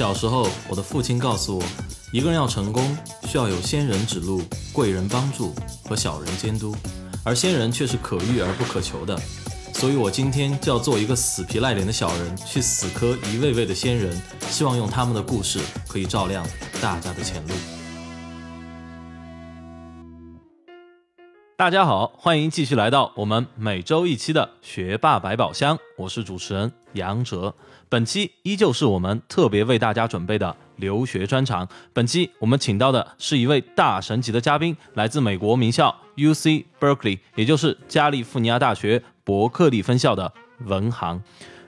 小时候，我的父亲告诉我，一个人要成功，需要有仙人指路、贵人帮助和小人监督，而仙人却是可遇而不可求的。所以我今天就要做一个死皮赖脸的小人，去死磕一位位的仙人，希望用他们的故事可以照亮大家的前路。大家好，欢迎继续来到我们每周一期的学霸百宝箱，我是主持人杨哲。本期依旧是我们特别为大家准备的留学专场。本期我们请到的是一位大神级的嘉宾，来自美国名校 U C Berkeley，也就是加利福尼亚大学伯克利分校的文航。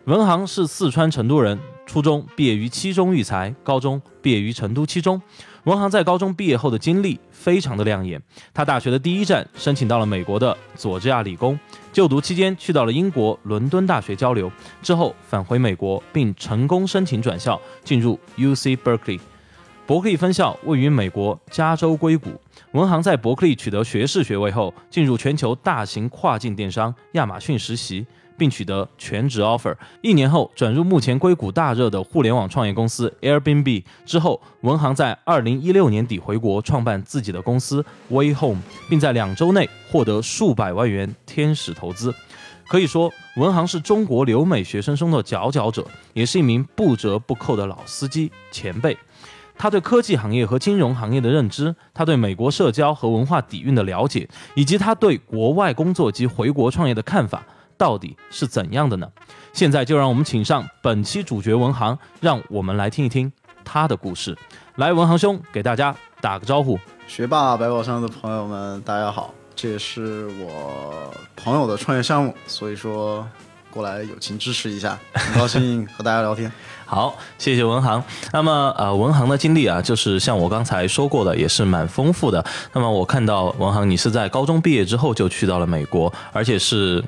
文航是四川成都人，初中毕业于七中育才，高中毕业于成都七中。文航在高中毕业后的经历非常的亮眼。他大学的第一站申请到了美国的佐治亚理工，就读期间去到了英国伦敦大学交流，之后返回美国，并成功申请转校进入 U C Berkeley。伯克利分校位于美国加州硅谷。文航在伯克利取得学士学位后，进入全球大型跨境电商亚马逊实习。并取得全职 offer，一年后转入目前硅谷大热的互联网创业公司 Airbnb。之后，文航在二零一六年底回国创办自己的公司 Way Home，并在两周内获得数百万元天使投资。可以说，文航是中国留美学生中的佼佼者，也是一名不折不扣的老司机前辈。他对科技行业和金融行业的认知，他对美国社交和文化底蕴的了解，以及他对国外工作及回国创业的看法。到底是怎样的呢？现在就让我们请上本期主角文航，让我们来听一听他的故事。来，文航兄给大家打个招呼。学霸百宝箱的朋友们，大家好，这也是我朋友的创业项目，所以说过来友情支持一下，很高兴和大家聊天。好，谢谢文航。那么呃，文航的经历啊，就是像我刚才说过的，也是蛮丰富的。那么我看到文航，你是在高中毕业之后就去到了美国，而且是。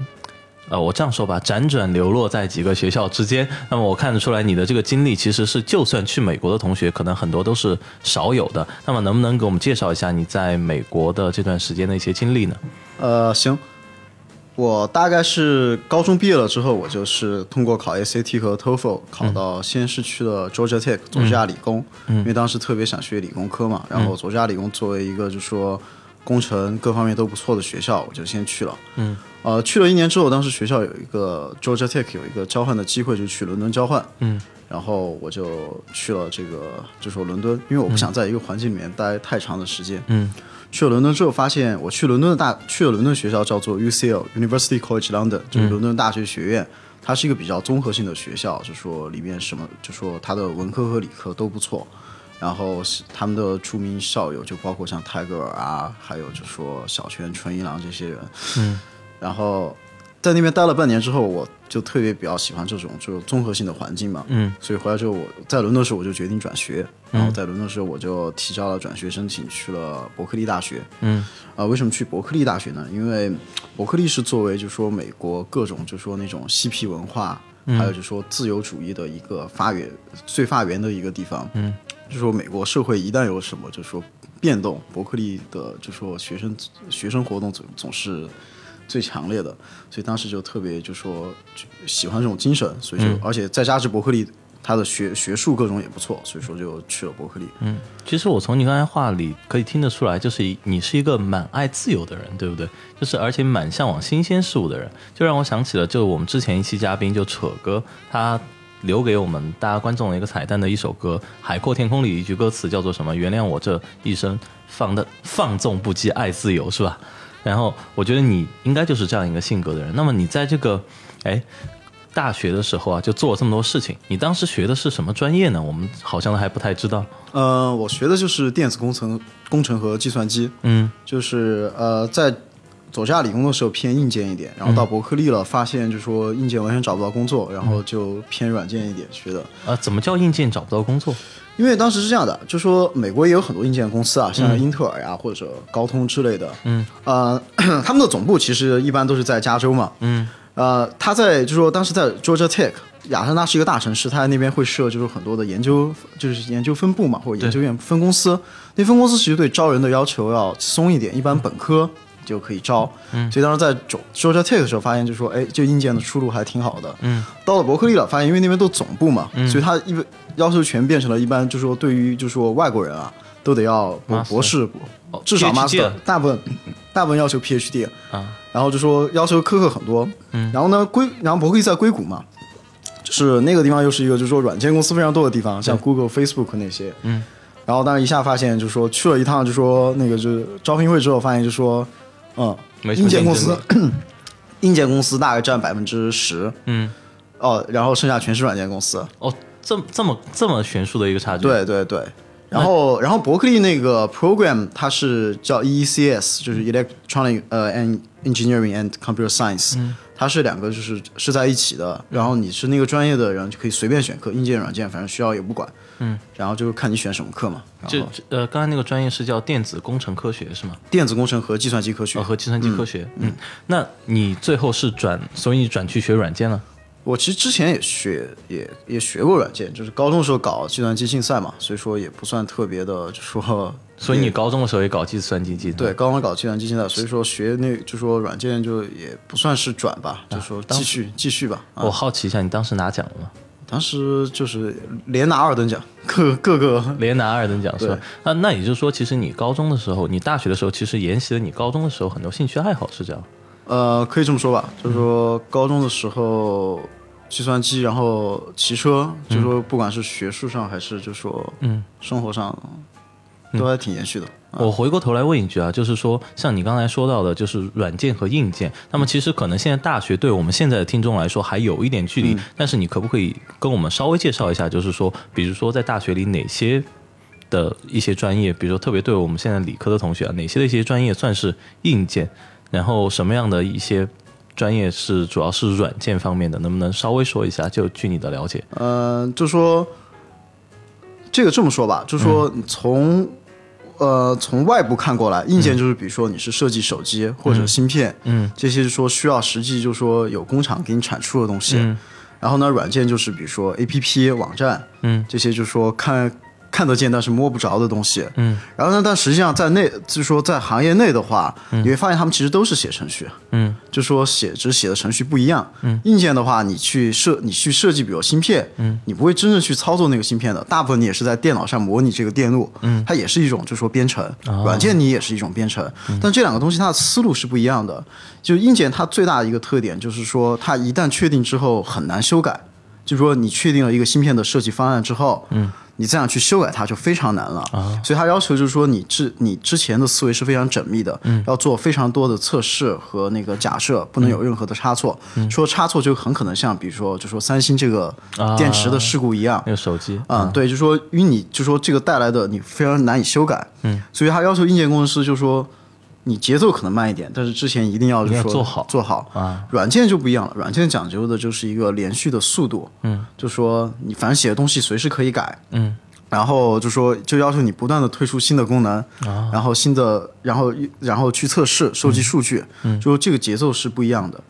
呃，我这样说吧，辗转流落在几个学校之间，那么我看得出来你的这个经历其实是，就算去美国的同学，可能很多都是少有的。那么能不能给我们介绍一下你在美国的这段时间的一些经历呢？呃，行，我大概是高中毕业了之后，我就是通过考 SAT 和 TOEFL 考到，先是去了 Georgia Tech 佐治亚理工，因为当时特别想学理工科嘛，然后佐治亚理工作为一个就说工程各方面都不错的学校，我就先去了。嗯。呃，去了一年之后，当时学校有一个 Georgia Tech 有一个交换的机会，就去伦敦交换。嗯，然后我就去了这个，就说伦敦，因为我不想在一个环境里面待太长的时间。嗯，去了伦敦之后，发现我去伦敦的大，去了伦敦学校叫做 UCL University College London，就是伦敦大学学院，它是一个比较综合性的学校，就说里面什么，就说它的文科和理科都不错。然后他们的著名校友就包括像泰戈尔啊，还有就说小泉纯一郎这些人。嗯。然后在那边待了半年之后，我就特别比较喜欢这种就综合性的环境嘛。嗯。所以回来之后，我在伦敦时候我就决定转学。然后在伦敦时候，我就提交了转学申请，去了伯克利大学。嗯。啊，为什么去伯克利大学呢？因为伯克利是作为就说美国各种就说那种嬉皮文化，还有就说自由主义的一个发源最发源的一个地方。嗯。就说美国社会一旦有什么就说变动，伯克利的就说学生学生活动总总是。最强烈的，所以当时就特别就说喜欢这种精神，所以就而且再加之伯克利，他的学学术各种也不错，所以说就去了伯克利。嗯，其实我从你刚才话里可以听得出来，就是你是一个蛮爱自由的人，对不对？就是而且蛮向往新鲜事物的人，就让我想起了就我们之前一期嘉宾就扯哥，他留给我们大家观众的一个彩蛋的一首歌《海阔天空》里一句歌词叫做什么？原谅我这一生放的放纵不羁，爱自由，是吧？然后我觉得你应该就是这样一个性格的人。那么你在这个，哎，大学的时候啊，就做了这么多事情。你当时学的是什么专业呢？我们好像还不太知道。呃，我学的就是电子工程、工程和计算机。嗯，就是呃，在佐治亚理工的时候偏硬件一点，然后到伯克利了，发现就说硬件完全找不到工作，然后就偏软件一点学的。啊，怎么叫硬件找不到工作？因为当时是这样的，就说美国也有很多硬件公司啊，像英特尔呀或者高通之类的，嗯，呃，他们的总部其实一般都是在加州嘛，嗯，呃，他在就说当时在 Georgia Tech，亚特兰大是一个大城市，他在那边会设就是很多的研究，就是研究分部嘛，或者研究院分公司，那分公司其实对招人的要求要松一点，一般本科就可以招。所以当时在 Georgia Tech 的时候，发现就说，哎，这硬件的出路还挺好的。嗯，到了伯克利了，发现因为那边都总部嘛，所以他一般要求全变成了一般，就说对于就说外国人啊，都得要博博士哦，至少 PhD master，大部分大部分要求 PhD。啊，然后就说要求苛刻很多，嗯，然后呢硅，然后伯克利在硅谷嘛，就是那个地方又是一个就是说软件公司非常多的地方，像 Google、Facebook 那些，嗯，然后当时一下发现就是说去了一趟，就说那个就是招聘会之后发现就说，嗯，没什么硬件公司，硬件公司大概占百分之十，嗯，哦，然后剩下全是软件公司，哦，这么这么这么悬殊的一个差距。，对对对。然后，然后伯克利那个 program 它是叫 EECS，就是 Electronic 呃 and Engineering and Computer Science，、它是两个就是是在一起的。然后你是那个专业的人就可以随便选课，硬件、软件，反正需要也不管。嗯，然后就是看你选什么课嘛。然这后呃，刚才那个专业是叫电子工程科学是吗？电子工程和计算机科学。哦，和计算机科学。嗯，那你最后是转，所以你转去学软件了。我其实之前也学也也学过软件，就是高中的时候搞计算机竞赛嘛，所以说也不算特别的，就说所以你高中的时候也搞计算机技术？对，高中搞计算机竞赛，所以说学那就说软件就也不算是转吧，就说继续继续吧。啊我好奇一下，你当时拿奖了吗？当时就是连拿二等奖，各各个连拿二等奖是吧对？那那也就是说，其实你高中的时候，你大学的时候，其实沿袭了你高中的时候很多兴趣爱好，是这样？呃，可以这么说吧，就是说高中的时候计算机，然后骑车，就说不管是学术上还是就说嗯生活上，都还挺延续的。我回过头来问一句啊，就是说，像你刚才说到的，就是软件和硬件，那么其实可能现在大学对我们现在的听众来说还有一点距离，但是你可不可以跟我们稍微介绍一下，就是说，比如说在大学里哪些的一些专业，比如说特别对我们现在理科的同学啊，哪些的一些专业算是硬件，然后什么样的一些专业是主要是软件方面的，能不能稍微说一下？就据你的了解，嗯、就说这个这么说吧，就说你从、呃从外部看过来，硬件就是比如说你是设计手机或者芯片，嗯，这些就说需要实际就说有工厂给你产出的东西。嗯。然后呢，软件就是比如说 A P P 网站，嗯，这些就说看看得见但是摸不着的东西。嗯，然后呢，但实际上在内，就是说在行业内的话，你会发现他们其实都是写程序。嗯。就说写只是写的程序不一样。嗯，硬件的话，你去设你去设计，比如芯片，嗯，你不会真正去操作那个芯片的，大部分你也是在电脑上模拟这个电路，嗯，它也是一种就说编程，软件你也是一种编程，但这两个东西它的思路是不一样的。就硬件它最大的一个特点就是说，它一旦确定之后很难修改，就是说你确定了一个芯片的设计方案之后，嗯。你这样去修改它就非常难了，所以它要求就是说你之你之前的思维是非常缜密的，要做非常多的测试和那个假设，不能有任何的差错。说差错就很可能像比如说就说三星这个电池的事故一样，那个手机，嗯，对，就说因为你就说这个带来的你非常难以修改，嗯，所以它要求硬件工程师就说你节奏可能慢一点，但是之前一定要一定要说做好。做好。啊。软件就不一样了，软件讲究的就是一个连续的速度，嗯，就说你反正写的东西随时可以改，嗯。然后就说，就要求你不断的推出新的功能，啊。然后新的，然后然后去测试、收集数据，嗯，就说这个节奏是不一样的。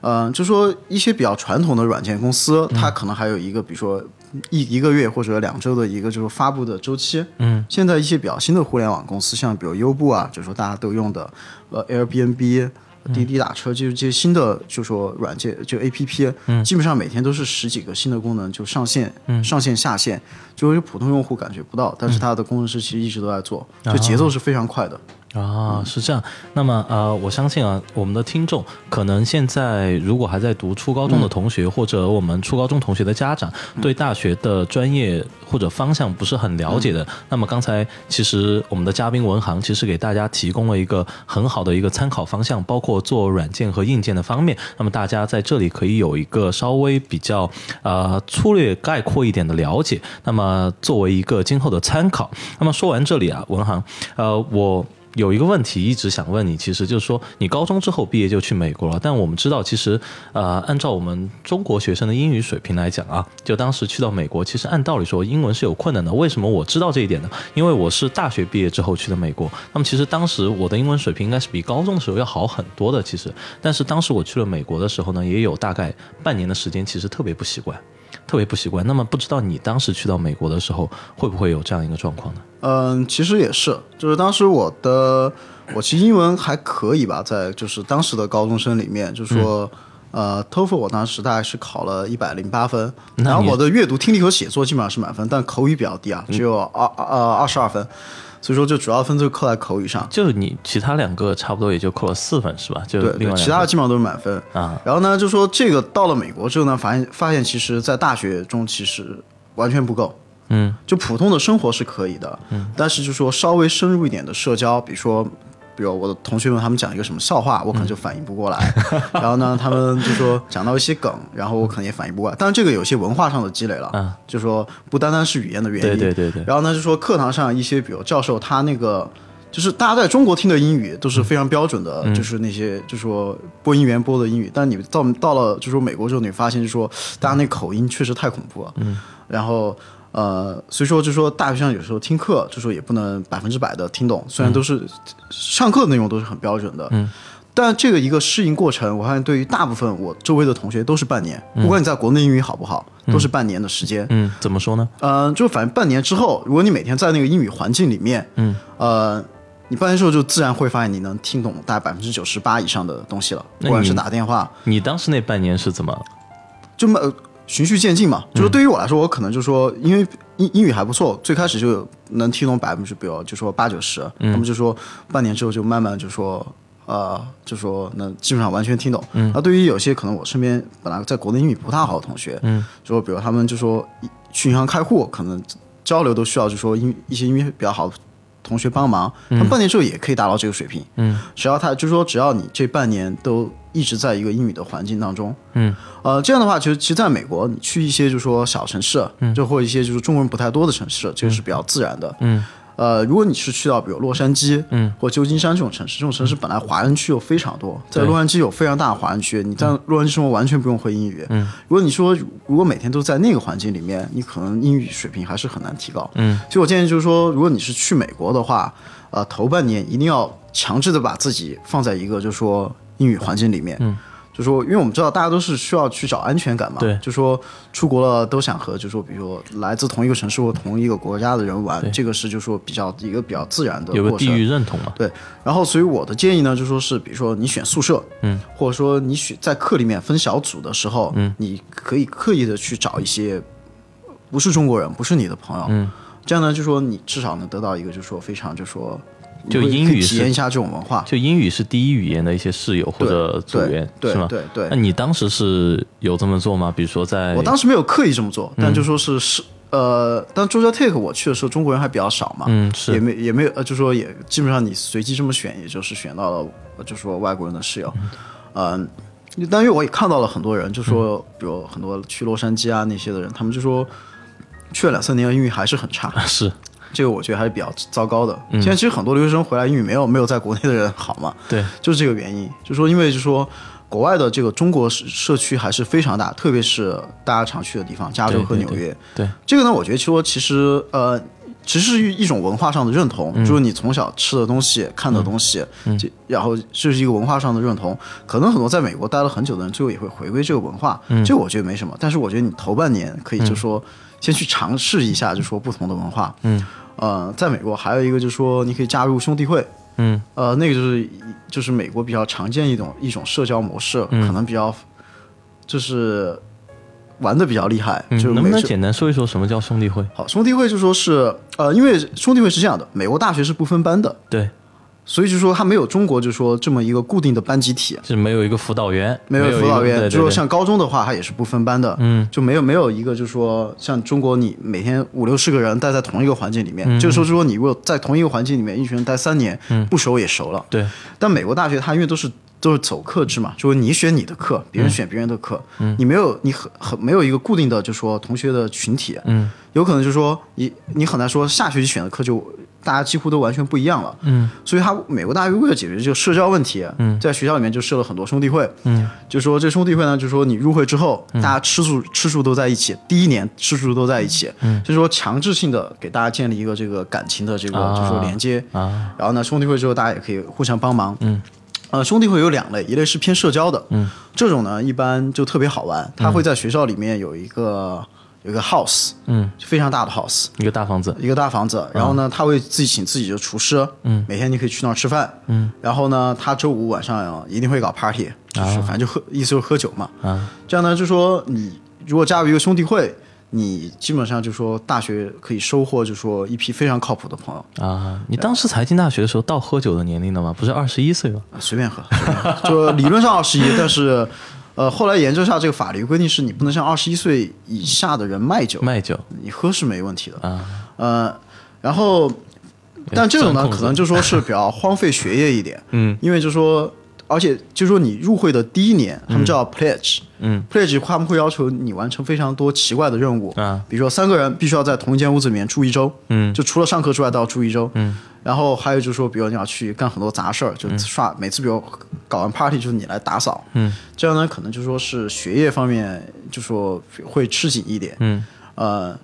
嗯、就说一些比较传统的软件公司，它可能还有一个，比如说一一个月或者两周的一个就是发布的周期。嗯，现在一些比较新的互联网公司，像比如优步啊，就是说大家都用的，呃，Airbnb。滴滴打车就是这些新的，就说软件就 A P P，、基本上每天都是十几个新的功能就上线，嗯上线下线，就是普通用户感觉不到，但是它的工程师其实一直都在做，就节奏是非常快的。啊，是这样。那么呃，我相信啊，我们的听众可能现在如果还在读初高中的同学，或者我们初高中同学的家长，对大学的专业或者方向不是很了解的，那么刚才其实我们的嘉宾文航其实给大家提供了一个很好的一个参考方向，包括做软件和硬件的方面。那么大家在这里可以有一个稍微比较呃粗略概括一点的了解，那么作为一个今后的参考。那么说完这里啊，文航，呃，我。有一个问题一直想问你，其实就是说，你高中之后毕业就去美国了，但我们知道，其实呃，按照我们中国学生的英语水平来讲啊，就当时去到美国，其实按道理说英文是有困难的。为什么我知道这一点呢？因为我是大学毕业之后去的美国，那么其实当时我的英文水平应该是比高中的时候要好很多的。其实，但是当时我去了美国的时候呢，也有大概半年的时间，其实特别不习惯，特别不习惯。那么不知道你当时去到美国的时候，会不会有这样一个状况呢？嗯，其实也是，就是当时我的我其实英文还可以吧，在就是当时的高中生里面，就说。呃，TOEFL 我当时大概是考了一百零八分，然后我的阅读、听力和写作基本上是满分，但口语比较低啊，只有二呃二十二分，所以说就主要分就扣在口语上。就你其他两个差不多也就扣了四分是吧？就对对，其他的基本上都是满分啊。然后呢，就说这个到了美国之后呢，发现发现其实在大学中其实完全不够，嗯，就普通的生活是可以的，嗯，但是就说稍微深入一点的社交，比如说。比如我的同学们，他们讲一个什么笑话，我可能就反应不过来。然后呢，他们就说讲到一些梗，然后我可能也反应不过来。当然，这个有些文化上的积累了，嗯，就说不单单是语言的原因。对对对对。然后呢，就说课堂上一些，比如教授他那个，就是大家在中国听的英语都是非常标准的，就是那些就说播音员播的英语。但你到到了就说美国之后，你发现就说大家那口音确实太恐怖了。嗯。然后。呃，所以说就说大学生有时候听课，就说也不能百分之百的听懂，虽然都是上课的内容都是很标准的，嗯，但这个一个适应过程，我发现对于大部分我周围的同学都是半年，不管你在国内英语好不好，都是半年的时间，嗯，怎么说呢？呃，就反正半年之后，如果你每天在那个英语环境里面，嗯，呃，你半年之后就自然会发现你能听懂大概百分之九十八以上的东西了，不管是打电话，你当时那半年是怎么？就呃循序渐进嘛，就是对于我来说，我可能就说，因为英英语还不错，最开始就能听懂百分之，比如就说八九十，他们就说半年之后就慢慢就说，呃，就说能基本上完全听懂。那对于有些可能我身边本来在国内英语不太好的同学，嗯，就说比如他们就说去银行开户，可能交流都需要就说英一些英语比较好的。同学帮忙，他半年之后也可以达到这个水平。嗯，只要他就是说，只要你这半年都一直在一个英语的环境当中，嗯，呃，这样的话，其实其实在美国，你去一些就是说小城市，嗯，就或一些就是中国人不太多的城市，这个是比较自然的。嗯。呃，如果你是去到比如洛杉矶，嗯，或旧金山这种城市，这种城市本来华人区又非常多，在洛杉矶有非常大的华人区，你在洛杉矶生活完全不用会英语。嗯，如果你说如果每天都在那个环境里面，你可能英语水平还是很难提高。嗯，所以我建议就是说，如果你是去美国的话，呃，头半年一定要强制的把自己放在一个就是说英语环境里面。嗯。就说，因为我们知道大家都是需要去找安全感嘛，对，就说出国了都想和就说，比如说来自同一个城市或同一个国家的人玩，这个是就说比较一个比较自然的，有个地域认同嘛，对。然后，所以我的建议呢，就说是，比如说你选宿舍，嗯，或者说你选在课里面分小组的时候，嗯，你可以刻意的去找一些不是中国人，不是你的朋友，嗯，这样呢，就说你至少能得到一个就说非常就说。就英语体验一下这种文化，就英语是第一语言的一些室友或者组员是吗？对对。那你当时是有这么做吗？比如说在，我当时没有刻意这么做，但就说是是呃，但 Georgia Tech 我去的时候中国人还比较少嘛，嗯，是也没也没有呃，就说也基本上你随机这么选，也就是选到了就说外国人的室友，嗯，但因为我也看到了很多人，就说比如很多去洛杉矶啊那些的人，他们就说去了两三年英语还是很差，是。这个我觉得还是比较糟糕的。现在其实很多留学生回来英语没有没有在国内的人好嘛？对，就是这个原因。就说因为就说国外的这个中国社区还是非常大，特别是大家常去的地方，加州和纽约。对这个呢，我觉得说其实呃，其实是一种文化上的认同，就是你从小吃的东西、看的东西，然后这是一个文化上的认同。可能很多在美国待了很久的人，最后也会回归这个文化。这个我觉得没什么。但是我觉得你头半年可以就说先去尝试一下，就说不同的文化。嗯。呃，在美国还有一个就是说，你可以加入兄弟会，嗯，呃，那个就是就是美国比较常见一种一种社交模式，可能比较就是玩的比较厉害。就能不能简单说一说什么叫兄弟会？好，兄弟会就说是呃，因为兄弟会是这样的，美国大学是不分班的，对。所以就说他没有中国就说这么一个固定的班集体，是没有一个辅导员，没有辅导员。就说像高中的话，他也是不分班的，嗯，就没有没有一个就说像中国你每天五六十个人待在同一个环境里面，这个时候就说你如果在同一个环境里面一群人待三年，不熟也熟了，对。但美国大学它因为都是都是走课制嘛，就是你选你的课，别人选别人的课，你没有你很很没有一个固定的就说同学的群体，嗯，有可能就说你你很难说下学期选的课就。大家几乎都完全不一样了，嗯，所以他美国大学为了解决这个社交问题，嗯，在学校里面就设了很多兄弟会，嗯，就说这兄弟会呢，就说你入会之后，大家吃住吃住都在一起，第一年吃住都在一起，嗯，就是说强制性的给大家建立一个这个感情的这个就说连接。啊，然后呢，兄弟会之后大家也可以互相帮忙，嗯，呃，兄弟会有两类，一类是偏社交的，嗯，这种呢一般就特别好玩，他会在学校里面有一个。有一个 house，嗯，非常大的 house，一个大房子，一个大房子。然后呢，他会自己请自己的厨师，嗯，每天你可以去那儿吃饭，嗯。然后呢，他周五晚上一定会搞 party，就是反正就喝，意思就是喝酒嘛。啊，这样呢，就说你如果加入一个兄弟会，你基本上就说大学可以收获，就说一批非常靠谱的朋友。啊，你当时才进大学的时候到喝酒的年龄了吗？不是二十一岁吗？啊随便喝，随便喝就理论上二十一，但是，呃，后来研究下这个法律规定是你不能向二十一岁以下的人卖酒，卖酒。你喝是没问题的。啊，呃，然后，但这种呢，可能就说是比较荒废学业一点，嗯。因为就说，而且就是说你入会的第一年，他们叫 pledge，嗯。pledge 他们会要求你完成非常多奇怪的任务，啊，比如说三个人必须要在同一间屋子里面住一周，嗯。就除了上课之外都要住一周，嗯，然后还有就是说，比如你要去干很多杂事儿，就刷、每次比如搞完 party 就是你来打扫，嗯，这样呢可能就说是学业方面就说会吃紧一点，嗯。呃，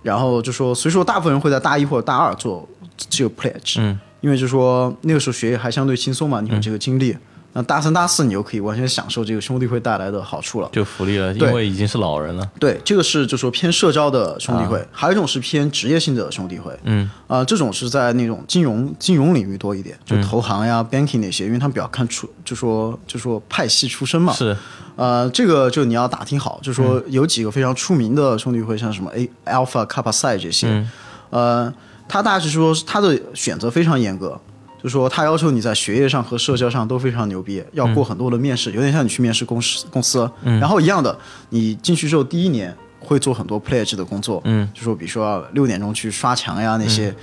然后就说，所以说大部分人会在大一或者大二做这个 pledge，嗯，因为就说那个时候学业还相对轻松嘛，你有这个经历。那大三、大四你就可以完全享受这个兄弟会带来的好处了。就福利了，因为已经是老人了。对，这个是就说偏社交的兄弟会，还有一种是偏职业性的兄弟会。嗯啊、这种是在那种金融金融领域多一点，就投行呀、banking 那些，因为他们比较看出，就说就说派系出身嘛。是，呃，这个就你要打听好，就说有几个非常出名的兄弟会，像什么 A Alpha Kappa Psi 这些，嗯呃，他大致是说他的选择非常严格，就说他要求你在学业上和社交上都非常牛逼，要过很多的面试，有点像你去面试公司公司。然后一样的，你进去之后第一年会做很多 pledge 的工作，嗯，就说比如说六点钟去刷墙呀那些，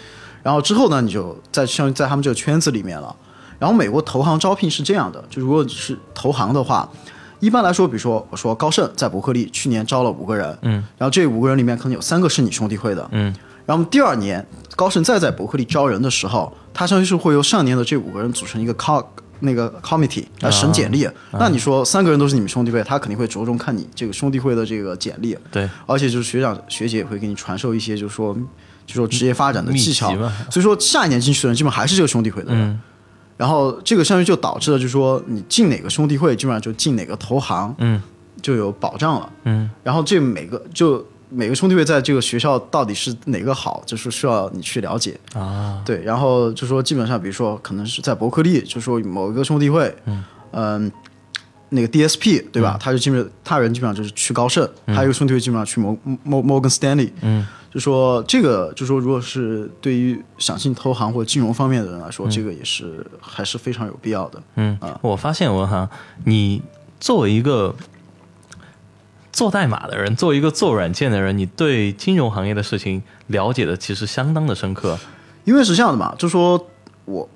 然后之后呢，你就在像在他们这个圈子里面了。然后美国投行招聘是这样的，就如果是投行的话，一般来说，比如说我说高盛在伯克利去年招了五个人，嗯，然后这五个人里面可能有三个是你兄弟会的，嗯然后第二年高盛再在伯克利招人的时候，他相当于是会由上年的这五个人组成一个 co 那个 committee 来审简历。那你说三个人都是你们兄弟会，他肯定会着重看你这个兄弟会的这个简历，对，而且就是学长学姐也会给你传授一些，就是说就说职业发展的技巧。所以说下一年进去的人基本还是这个兄弟会的人。嗯然后这个相当于就导致了，就是说你进哪个兄弟会，基本上就进哪个投行，嗯就有保障了。嗯然后这每个就每个兄弟会在这个学校到底是哪个好，就是需要你去了解。啊，对，然后就说基本上，比如说可能是在伯克利，就说某一个兄弟会，嗯。那个 DSP 对吧？他就基本他人基本上就是去高盛，还有一个兄弟会基本上去摩摩摩根斯丹利。嗯，就说这个，就说如果是对于想进投行或者金融方面的人来说，这个也是还是非常有必要的。嗯，我发现文航，你作为一个做代码的人，作为一个做软件的人，你对金融行业的事情了解的其实相当的深刻。因为是这样的嘛，就说我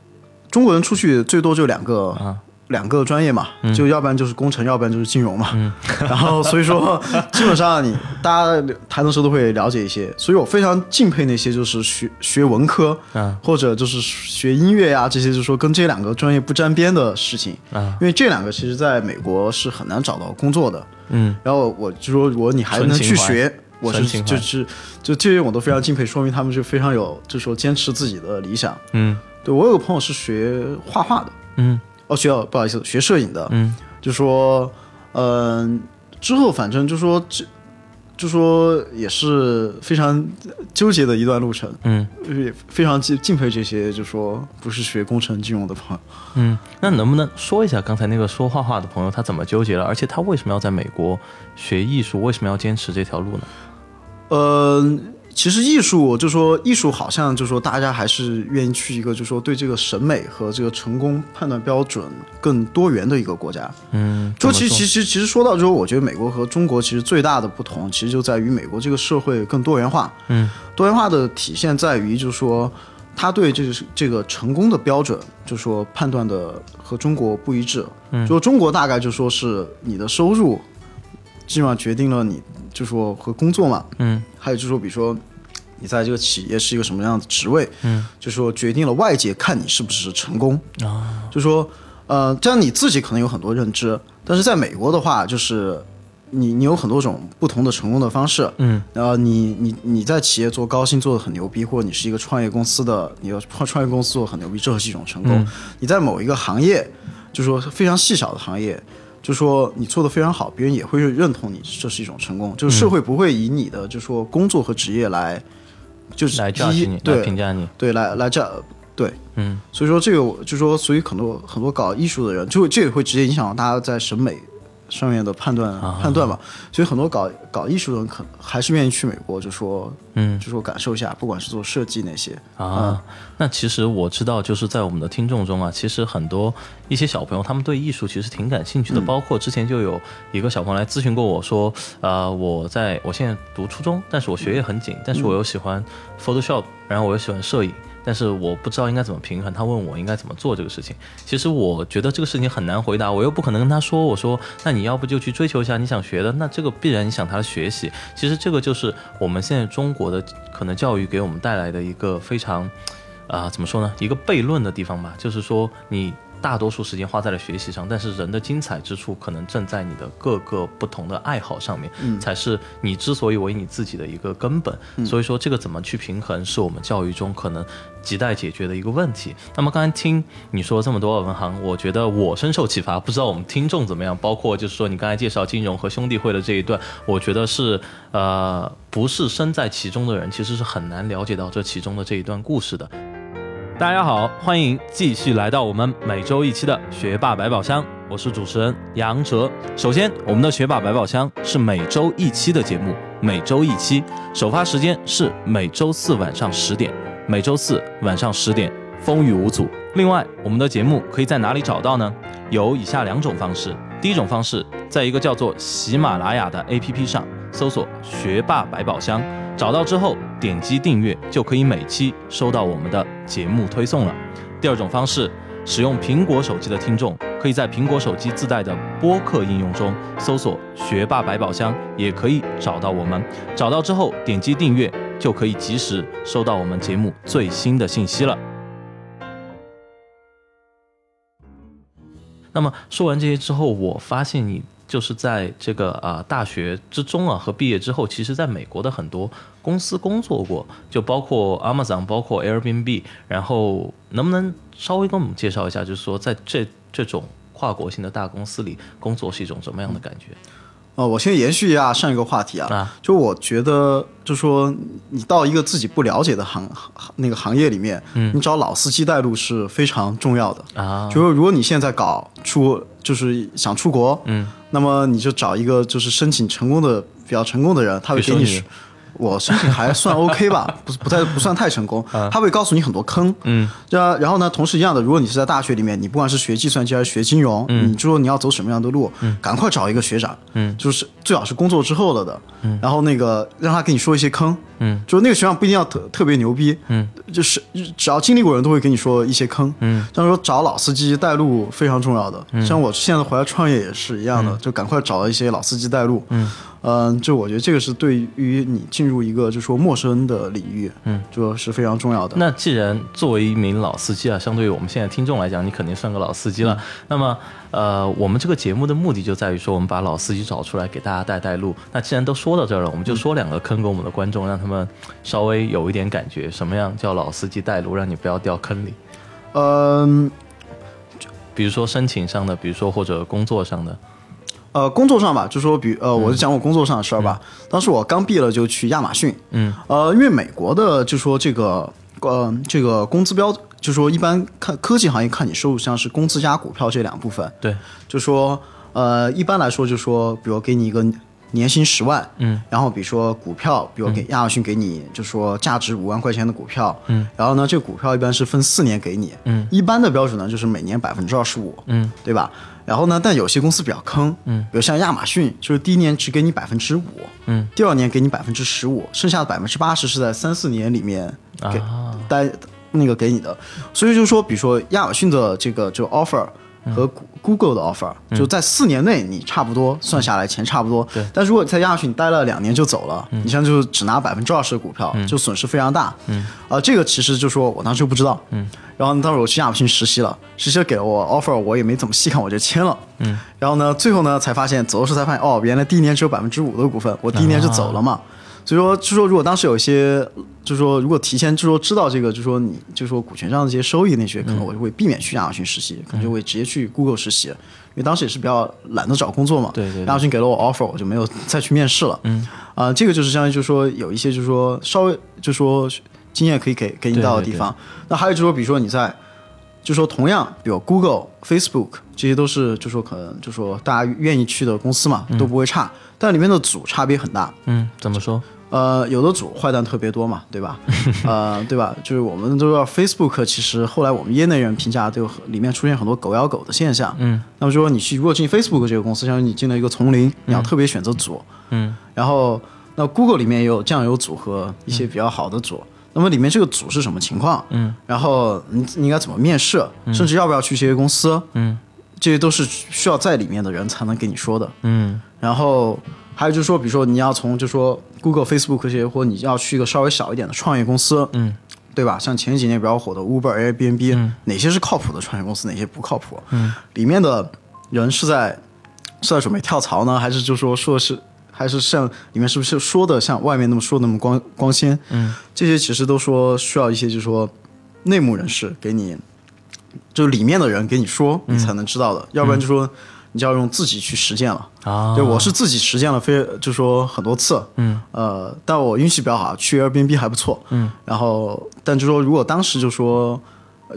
中国人出去最多就两个、啊两个专业嘛，就要不然就是工程，要不然就是金融嘛。然后所以说，基本上你大家谈的时候都会了解一些，所以我非常敬佩那些就是学学文科，嗯。或者就是学音乐呀、这些，就是说跟这两个专业不沾边的事情。啊因为这两个其实在美国是很难找到工作的。嗯。然后我就说，如果你还能去学，我是就是就这些我都非常敬佩，说明他们是非常有，就是说坚持自己的理想。嗯。对我有个朋友是学画画的，嗯哦，学不好意思，学摄影的，嗯就说，嗯、之后反正就说这，就说也是非常纠结的一段路程，嗯也非常敬敬佩这些就说不是学工程金融的朋友。嗯，那能不能说一下刚才那个说画画的朋友他怎么纠结了？而且他为什么要在美国学艺术？为什么要坚持这条路呢？呃，其实艺术就说艺术好像就说大家还是愿意去一个就说对这个审美和这个成功判断标准更多元的一个国家。嗯，就其实其实其实说到之后，我觉得美国和中国其实最大的不同，其实就在于美国这个社会更多元化。嗯多元化的体现在于，就是说，他对这个这个成功的标准，就是说判断的和中国不一致。嗯，就中国大概就说是你的收入，基本上决定了你，就说和工作嘛，嗯还有就是说，比如说你在这个企业是一个什么样的职位，嗯，就说决定了外界看你是不是成功。啊就说，呃，这样你自己可能有很多认知，但是在美国的话，就是你你有很多种不同的成功的方式，嗯，然后你你你在企业做高薪做的很牛逼，或者你是一个创业公司的，你要创创业公司做得很牛逼，这是一种成功。你在某一个行业，就说非常细小的行业。就就说你做的非常好，别人也会认同你，这是一种成功。就是社会不会以你的就说工作和职业来，就是来第一 judge 你，对评价你。对来来这对，嗯，所以说这个我就说，所以很多很多搞艺术的人，就这也会直接影响到大家在审美上面的判断、啊。判断吧。所以很多搞搞艺术的人可还是愿意去美国，就说嗯。就说感受一下，不管是做设计那些，啊，那其实我知道，就是在我们的听众中啊，其实很多一些小朋友他们对艺术其实挺感兴趣的，包括之前就有一个小朋友来咨询过我说，呃，我在我现在读初中，但是我学业很紧，但是我又喜欢 Photoshop，然后我又喜欢摄影。但是我不知道应该怎么平衡，他问我应该怎么做这个事情。其实我觉得这个事情很难回答，我又不可能跟他说，我说那你要不就去追求一下你想学的，那这个必然影响他的学习。其实这个就是我们现在中国的可能教育给我们带来的一个非常。啊、怎么说呢？一个悖论的地方吧，就是说你大多数时间花在了学习上，但是人的精彩之处可能正在你的各个不同的爱好上面，才是你之所以为你自己的一个根本。所以说，这个怎么去平衡，是我们教育中可能亟待解决的一个问题。那么刚才听你说这么多文行，我觉得我深受启发，不知道我们听众怎么样？包括就是说你刚才介绍金融和兄弟会的这一段，我觉得是呃，不是身在其中的人，其实是很难了解到这其中的这一段故事的。大家好，欢迎继续来到我们每周一期的学霸百宝箱，我是主持人杨哲。首先，我们的学霸百宝箱是每周一期的节目，每周一期，首发时间是每周四晚上十点，每周四晚上十点，风雨无阻。另外，我们的节目可以在哪里找到呢？有以下两种方式。第一种方式，在一个叫做喜马拉雅的 APP 上搜索“学霸百宝箱”，找到之后点击订阅，就可以每期收到我们的节目推送了。第二种方式，使用苹果手机的听众，可以在苹果手机自带的播客应用中搜索“学霸百宝箱”，也可以找到我们。找到之后点击订阅，就可以及时收到我们节目最新的信息了。那么说完这些之后，我发现你就是在这个啊、大学之中啊和毕业之后，其实在美国的很多公司工作过，就包括 Amazon，包括 Airbnb。然后能不能稍微跟我们介绍一下，就是说在这这种跨国性的大公司里工作是一种什么样的感觉？呃，我先延续一下上一个话题啊，啊就我觉得，就说你到一个自己不了解的行行那个行业里面，嗯，你找老司机带路是非常重要的。啊，就是如果你现在搞出，就是想出国，嗯，那么你就找一个就是申请成功的比较成功的人，他会给你我申请还算 OK 吧，不是不太不算太成功，他会告诉你很多坑，嗯，这然后呢，同时一样的，如果你是在大学里面，你不管是学计算机还是学金融，嗯你就说你要走什么样的路，嗯赶快找一个学长，嗯，就是最好是工作之后了的，嗯，然后那个让他给你说一些坑，嗯，就是那个学长不一定要特特别牛逼，嗯，就是只要经历过人都会给你说一些坑，嗯，像说找老司机带路非常重要的，像我现在回来创业也是一样的，就赶快找一些老司机带路，嗯。嗯，就我觉得这个是对于你进入一个就说陌生的领域，嗯，就是非常重要的。那既然作为一名老司机啊，相对于我们现在听众来讲，你肯定算个老司机了。那么，呃，我们这个节目的目的就在于说，我们把老司机找出来给大家带带路。那既然都说到这儿了，我们就说两个坑给我们的观众，让他们稍微有一点感觉，什么样叫老司机带路，让你不要掉坑里。嗯，比如说申请上的，比如说或者工作上的，呃，工作上吧，就说比呃，我就讲我工作上的事儿吧。当时我刚毕业了就去亚马逊，嗯，呃，因为美国的就说这个呃这个工资标，就说一般看科技行业看你收入像是工资加股票这两部分，对，就说呃一般来说就说，比如给你一个年薪十万，嗯，然后比如说股票，比如给亚马逊给你就说价值五万块钱的股票，嗯，然后呢这个股票一般是分四年给你，嗯，一般的标准呢就是每年百分之二十五，嗯，对吧？然后呢，但有些公司比较坑，嗯，比如像亚马逊，就是第一年只给你百分之五，嗯，第二年给你百分之十五，剩下的百分之八十是在三四年里面给、啊，待那个给你的。所以就是说，比如说亚马逊的这个就 offer 和谷 Google 的 offer，、就在四年内你差不多算下来钱差不多。对但如果在亚马逊待了两年就走了，你像就只拿百分之二十的股票，就损失非常大。嗯，啊、这个其实就说我当时不知道。嗯，然后当时我去亚马逊实习了，实习给了我 offer，我也没怎么细看，我就签了。嗯，然后呢，最后呢才发现走的时候才发现，哦，原来第一年只有百分之五的股份，我第一年就走了嘛。所以说，就说如果当时有一些，就说如果提前就说知道这个，就说你就说股权上的这些收益那些，可能我就会避免去亚马逊实习，可能就会直接去 Google 实习。因为当时也是比较懒得找工作嘛，对对对亚马逊给了我 offer，我就没有再去面试了。嗯，啊、这个就是相当于就是说有一些就是说稍微就是说经验可以给给你到的地方。那还有就是说，比如说你在，就说同样，比如 Google、Facebook 这些都是就说可能就说大家愿意去的公司嘛，都不会差，但里面的组差别很大。嗯，怎么说？呃，有的组坏蛋特别多嘛，对吧？呃，对吧？就是我们都知道，Facebook 其实后来我们业内人评价，就里面出现很多狗咬狗的现象。嗯，那么就说你去如果进 Facebook 这个公司，相当于你进了一个丛林，你要特别选择组。嗯，然后那 Google 里面也有酱油组和一些比较好的组。那么里面这个组是什么情况？嗯，然后你你应该怎么面试，甚至要不要去这些公司？嗯，这些都是需要在里面的人才能给你说的。嗯然后还有就是说，比如说你要从就说 Google、Facebook 这些，或者你要去一个稍微小一点的创业公司，嗯，对吧？像前几年比较火的 Uber、Airbnb，、哪些是靠谱的创业公司，哪些不靠谱？嗯，里面的人是在是在准备跳槽呢，还是就说说是？还是像里面是不是说的像外面那么说那么光光鲜？嗯，这些其实都说需要一些，就是说内幕人士给你，就里面的人给你说，你才能知道的，要不然就说你就要用自己去实践了。啊，对，我是自己实践了非就说很多次，嗯，呃，但我运气比较好，去 Airbnb 还不错，嗯，然后但就说如果当时就说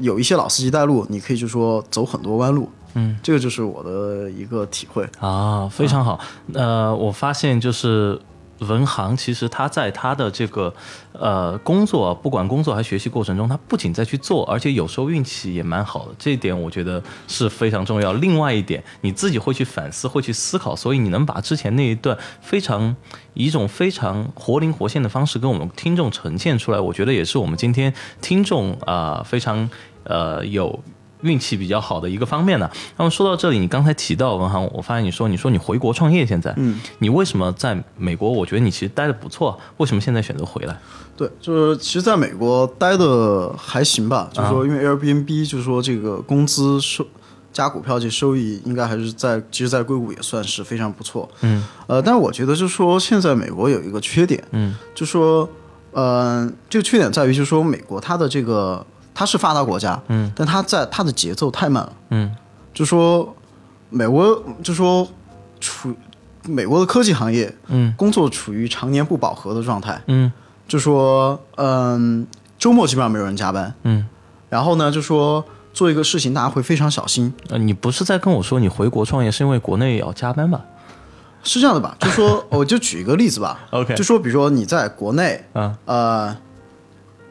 有一些老司机带路，你可以就说走很多弯路，嗯，这个就是我的一个体会。啊，非常好。呃，我发现就是文航，其实他在他的这个呃工作，不管工作还学习过程中，他不仅在去做，而且有时候运气也蛮好的。这一点我觉得是非常重要。另外一点，你自己会去反思，会去思考，所以你能把之前那一段非常以一种非常活灵活现的方式跟我们听众呈现出来，我觉得也是我们今天听众啊、非常呃有。运气比较好的一个方面呢。那么说到这里，你刚才提到文航，我发现你说你说你回国创业，现在，嗯，你为什么在美国？我觉得你其实待的不错，为什么现在选择回来？对，就是其实在美国待的还行吧，就是说因为 Airbnb 就是说这个工资收加股票这收益应该还是在，其实，在硅谷也算是非常不错。嗯，呃，但是我觉得就是说现在美国有一个缺点，嗯，就说，呃，这个缺点在于就是说美国它的这个它是发达国家，嗯，但它在它的节奏太慢了，嗯。就说美国就说处美国的科技行业嗯。工作处于常年不饱和的状态。嗯。就说，嗯，周末基本上没有人加班，嗯，然后呢，就说做一个事情，大家会非常小心，呃，你不是在跟我说你回国创业是因为国内也要加班吧？是这样的吧？就说，我就举一个例子吧，？OK，就说，比如说你在国内，嗯。呃，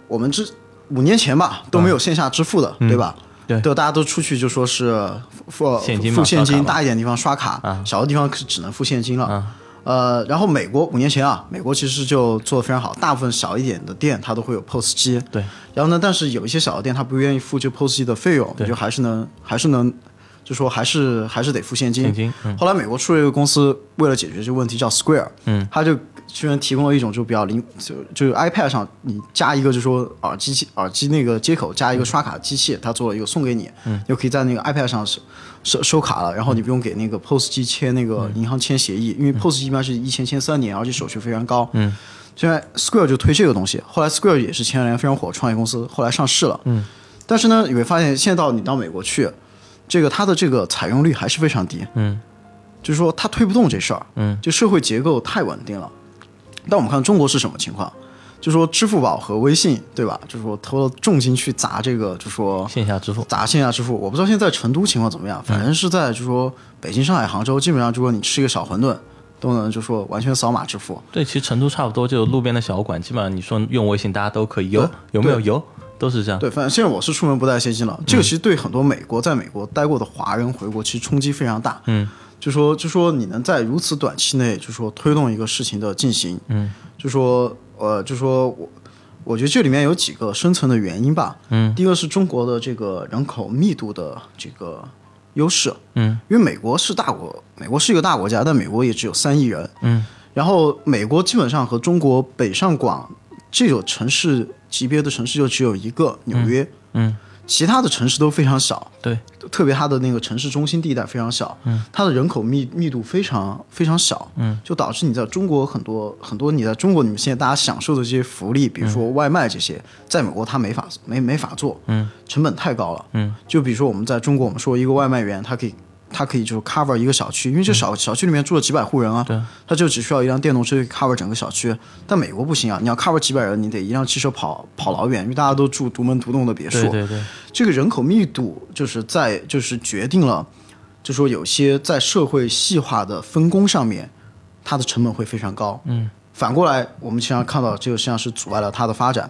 我们之五年前吧都没有线下支付的，对吧？嗯对大家都出去就说是付现金付现金，大一点地方刷卡，啊。小的地方可只能付现金了。啊。呃，然后美国五年前啊，美国其实就做的非常好，大部分小一点的店它都会有 POS 机，对，然后呢，但是有一些小的店，它不愿意付这 POS 机的费用，你就还是能，还是能，就说还是还是得付现金。现金嗯。后来美国出了一个公司，为了解决这个问题，叫 Square，嗯，他就居然提供了一种就比较灵，就就是 iPad 上你加一个就说耳机器耳机那个接口加一个刷卡机器，他做了一个送给你，嗯，就可以在那个 iPad 上收收收卡了，然后你不用给那个 POS 机签那个银行签协议，因为 POS 机一般是一签签三年，而且手续非常高，嗯。现在 Square 就推这个东西，后来 Square 也是前两年非常火的创业公司，后来上市了。嗯，但是呢，你会发现现在到你到美国去，这个它的这个采用率还是非常低。嗯，就是说它推不动这事儿。嗯，就社会结构太稳定了。但我们看中国是什么情况？就说支付宝和微信，对吧？就是说投了重金去砸这个，就说线下支付，砸线下支付。我不知道现在成都情况怎么样，反正是在就说北京、上海、杭州，基本上就说你吃一个小馄饨，都能就说完全扫码支付。对，其实成都差不多，就路边的小馆，基本上你说用微信，大家都可以有，有没有有，都是这样。对，反正现在我是出门不带现金了。这个其实对很多美国在美国待过的华人回国，其实冲击非常大。嗯，就说就说你能在如此短期内，就说推动一个事情的进行，嗯，就说呃，就说我我觉得这里面有几个深层的原因吧。嗯，第一个是中国的这个人口密度的这个优势。嗯，因为美国是大国，美国是一个大国家，但美国也只有三亿人。嗯，然后美国基本上和中国北上广这种城市级别的城市就只有一个纽约。嗯，其他的城市都非常小，对，特别它的那个城市中心地带非常小，嗯，它的人口密密度非常非常小，嗯，就导致你在中国很多很多你在中国你们现在大家享受的这些福利，比如说外卖这些，在美国它没法没没法做，嗯，成本太高了，嗯，就比如说我们在中国，我们说一个外卖员他可以它可以就是 cover 一个小区，因为这小、小区里面住了几百户人啊，对，它就只需要一辆电动车 cover 整个小区。但美国不行啊，你要 cover 几百人，你得一辆汽车跑跑老远，因为大家都住独门独栋的别墅。对对对，这个人口密度就是在就是决定了，就说有些在社会细化的分工上面，它的成本会非常高。嗯，反过来我们经常看到这个实际上是阻碍了它的发展。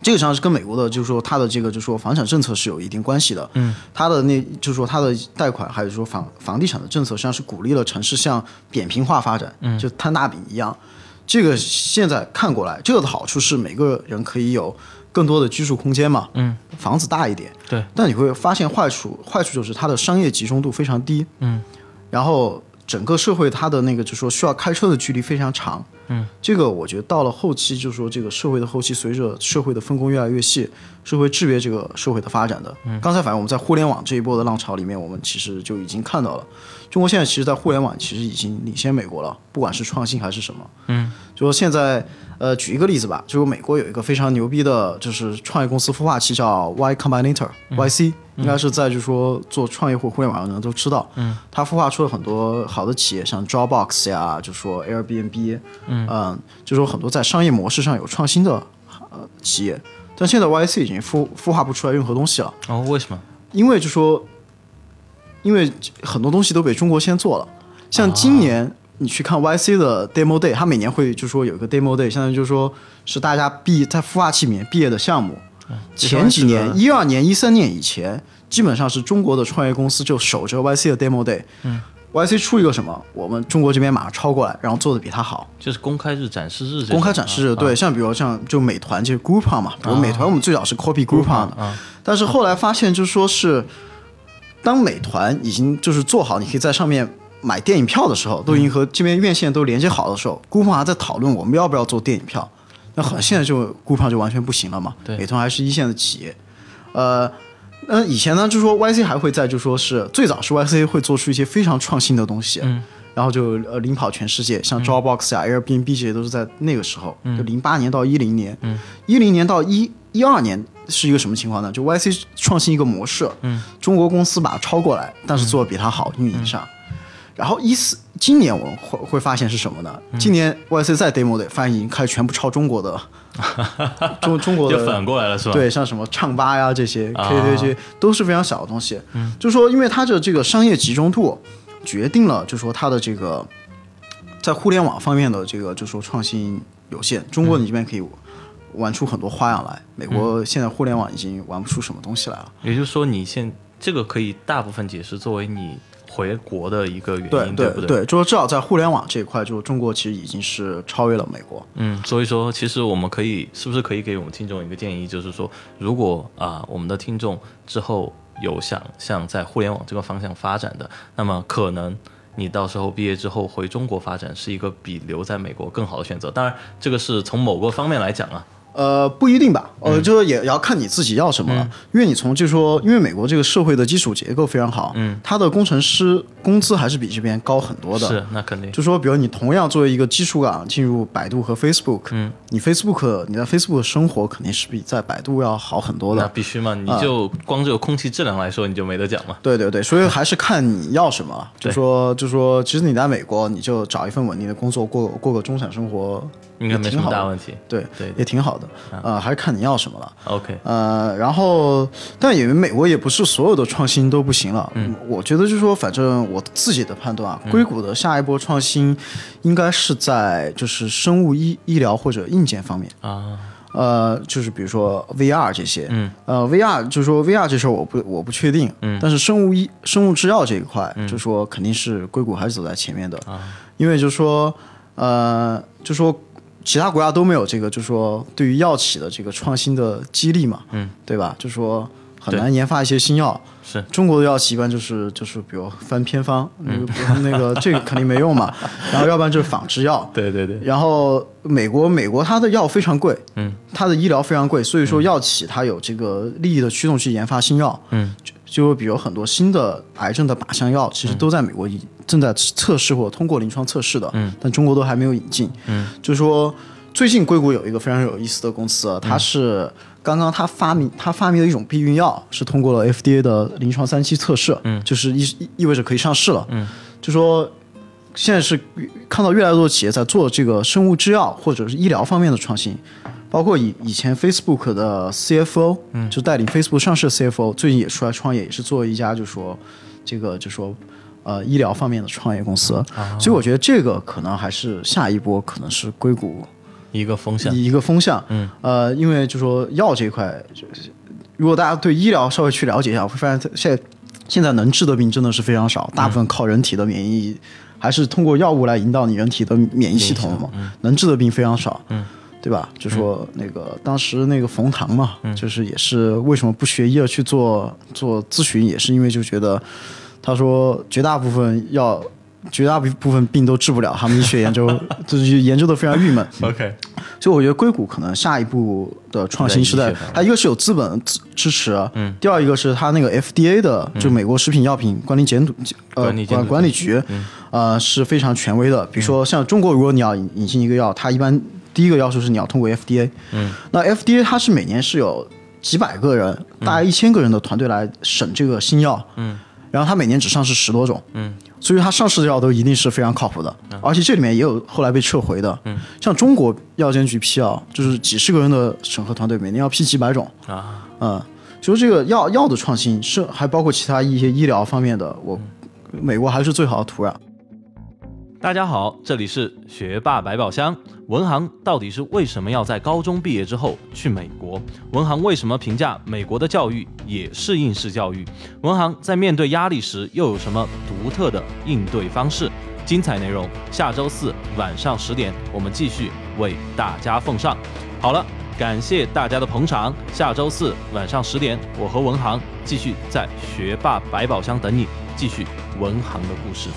这个实际上是跟美国的，就是说它的这个，就是说房产政策是有一定关系的。嗯，它的那，就是说它的贷款，还有说房房地产的政策，实际上是鼓励了城市向扁平化发展，嗯，就摊大饼一样。这个现在看过来，这个的好处是每个人可以有更多的居住空间嘛，嗯，房子大一点，对。但你会发现坏处，坏处就是它的商业集中度非常低，嗯，然后整个社会它的那个就是说需要开车的距离非常长，嗯，这个我觉得到了后期，就是说这个社会的后期，随着社会的分工越来越细，是会制约这个社会的发展的。嗯，刚才反正我们在互联网这一波的浪潮里面，我们其实就已经看到了，中国现在其实，在互联网其实已经领先美国了，不管是创新还是什么。嗯，就说现在，呃，举一个例子吧，就是美国有一个非常牛逼的，就是创业公司孵化器叫 Y Combinator，YC。应该是在就是说做创业或互联网的人都知道，嗯，它孵化出了很多好的企业，像 Dropbox 呀，就说 Airbnb，嗯，就说很多在商业模式上有创新的呃企业，但现在 YC 已经孵孵化不出来任何东西了。哦，为什么？因为就说，因为很多东西都被中国先做了，像今年你去看 YC 的 Demo Day，它每年会就说有一个 Demo Day，相当于就是说是大家毕在孵化器里面毕业的项目。前几年，一二年、一三年以前，基本上是中国的创业公司就守着 YC 的 demo day。嗯，YC 出一个什么，我们中国这边马上抄过来，然后做的比他好。就是公开日、展示日。公开展示日，对，像比如像就美团就是 Groupon 嘛，比如美团我们最早是 copy Groupon 的，但是后来发现就是说是，当美团已经就是做好，你可以在上面买电影票的时候，都已经和这边院线都连接好的时候，Groupon 还在讨论我们要不要做电影票。那很现在就估胖就完全不行了嘛。对，美团还是一线的企业，呃，那以前呢，就说 YC 还会在，就说是最早是 YC 会做出一些非常创新的东西，嗯，然后就呃领跑全世界，像 Dropbox 啊、Airbnb 这些都是在那个时候，就零八年到一零年，嗯，一零年到一一二年是一个什么情况呢？就 YC 创新一个模式，嗯，中国公司把它抄过来，但是做的比它好，运营上。然后一四今年我们会会发现是什么呢？今年 YC 在 demo 的发现已经开始全部抄中国的，中中国的就反过来了是吧？对，像什么唱吧呀这些 KTV 都是非常小的东西。嗯，就说因为它的这个商业集中度决定了，就说它的这个在互联网方面的这个就说创新有限。中国你这边可以玩出很多花样来，美国现在互联网已经玩不出什么东西来了。也就是说，你现这个可以大部分解释作为你。回国的一个原因，对不对？对就是至少在互联网这一块，就中国其实已经是超越了美国。嗯，所以说，其实我们可以是不是可以给我们听众一个建议，就是说，如果啊，我们的听众之后有想向在互联网这个方向发展的，那么可能你到时候毕业之后回中国发展是一个比留在美国更好的选择。当然，这个是从某个方面来讲啊。呃，不一定吧，呃，就是也要看你自己要什么了。因为你从就是说，因为美国这个社会的基础结构非常好，嗯，它的工程师工资还是比这边高很多的。是，那肯定。就说，比如你同样作为一个基础岗进入百度和 Facebook，嗯，你 Facebook 你在 Facebook 生活肯定是比在百度要好很多的。那必须嘛，你就光这个空气质量来说，你就没得讲了。对对对，所以还是看你要什么。就说就说，其实你在美国，你就找一份稳定的工作，过过个中产生活。应该没什么大问题，对对，也挺好的，呃，还是看你要什么了。OK，呃，然后，但也美国也不是所有的创新都不行了。嗯，我觉得就是说，反正我自己的判断啊，硅谷的下一波创新应该是在就是生物医医疗或者硬件方面啊，呃，就是比如说 VR 这些，嗯，呃，VR 就是说 VR 这事儿我不我不确定，嗯，但是生物医生物制药这一块，就说肯定是硅谷还是走在前面的啊，因为就是说，呃，就说。其他国家都没有这个，就是说对于药企的这个创新的激励嘛，嗯，对吧？就是说很难研发一些新药。是中国的药企一般就是就是比如翻偏方，那个那个 这个肯定没用嘛。然后要不然就是仿制药。对对对。然后美国美国它的药非常贵，嗯，它的医疗非常贵，所以说药企它有这个利益的驱动去研发新药，嗯，就比如很多新的癌症的靶向药，其实都在美国正在测试或者通过临床测试的，嗯，但中国都还没有引进，嗯，就是说最近硅谷有一个非常有意思的公司，它是。刚刚它发明它发明的一种避孕药是通过了 FDA 的临床三期测试，嗯，就是意意意味着可以上市了，嗯，就说现在是看到越来越多的企业在做这个生物制药或者是医疗方面的创新，包括以以前 Facebook 的 CFO，嗯，就带领 Facebook 上市的 CFO，最近也出来创业，也是做一家就说这个就说呃医疗方面的创业公司，所以我觉得这个可能还是下一波可能是硅谷。一个风向，一个风向，嗯，呃，因为就说药这一块，就是如果大家对医疗稍微去了解一下，会发现现在现在能治的病真的是非常少，大部分靠人体的免疫，还是通过药物来引导你人体的免疫系统嘛，能治的病非常少，嗯，对吧？就说那个当时那个冯唐嘛，就是也是为什么不学医而去做做咨询，也是因为就觉得他说绝大部分药。绝大部分病都治不了，他们医学研究 就是研究的非常郁闷。OK，所以我觉得硅谷可能下一步的创新是在，它一个是有资本支支持，嗯，第二一个是它那个 FDA 的，就美国食品药品管理监督呃管管理局，呃是非常权威的。比如说像中国，如果你要引进一个药，它一般第一个要求是你要通过 FDA，嗯，那 FDA 它是每年是有几百个人，大概一千个人的团队来审这个新药，嗯，然后它每年只上市十多种，嗯。所以它上市的药都一定是非常靠谱的，而且这里面也有后来被撤回的。嗯。像中国药监局批药，就是几十个人的审核团队，每年要批几百种。啊。嗯，所以这个药药的创新是还包括其他一些医疗方面的，我美国还是最好的土壤。大家好，这里是学霸百宝箱。文航到底是为什么要在高中毕业之后去美国？文航为什么评价美国的教育也是应试教育？文航在面对压力时又有什么独特的应对方式？精彩内容下周四晚上十点我们继续为大家奉上。好了，感谢大家的捧场。下周四晚上十点，我和文航继续在学霸百宝箱等你，继续文航的故事。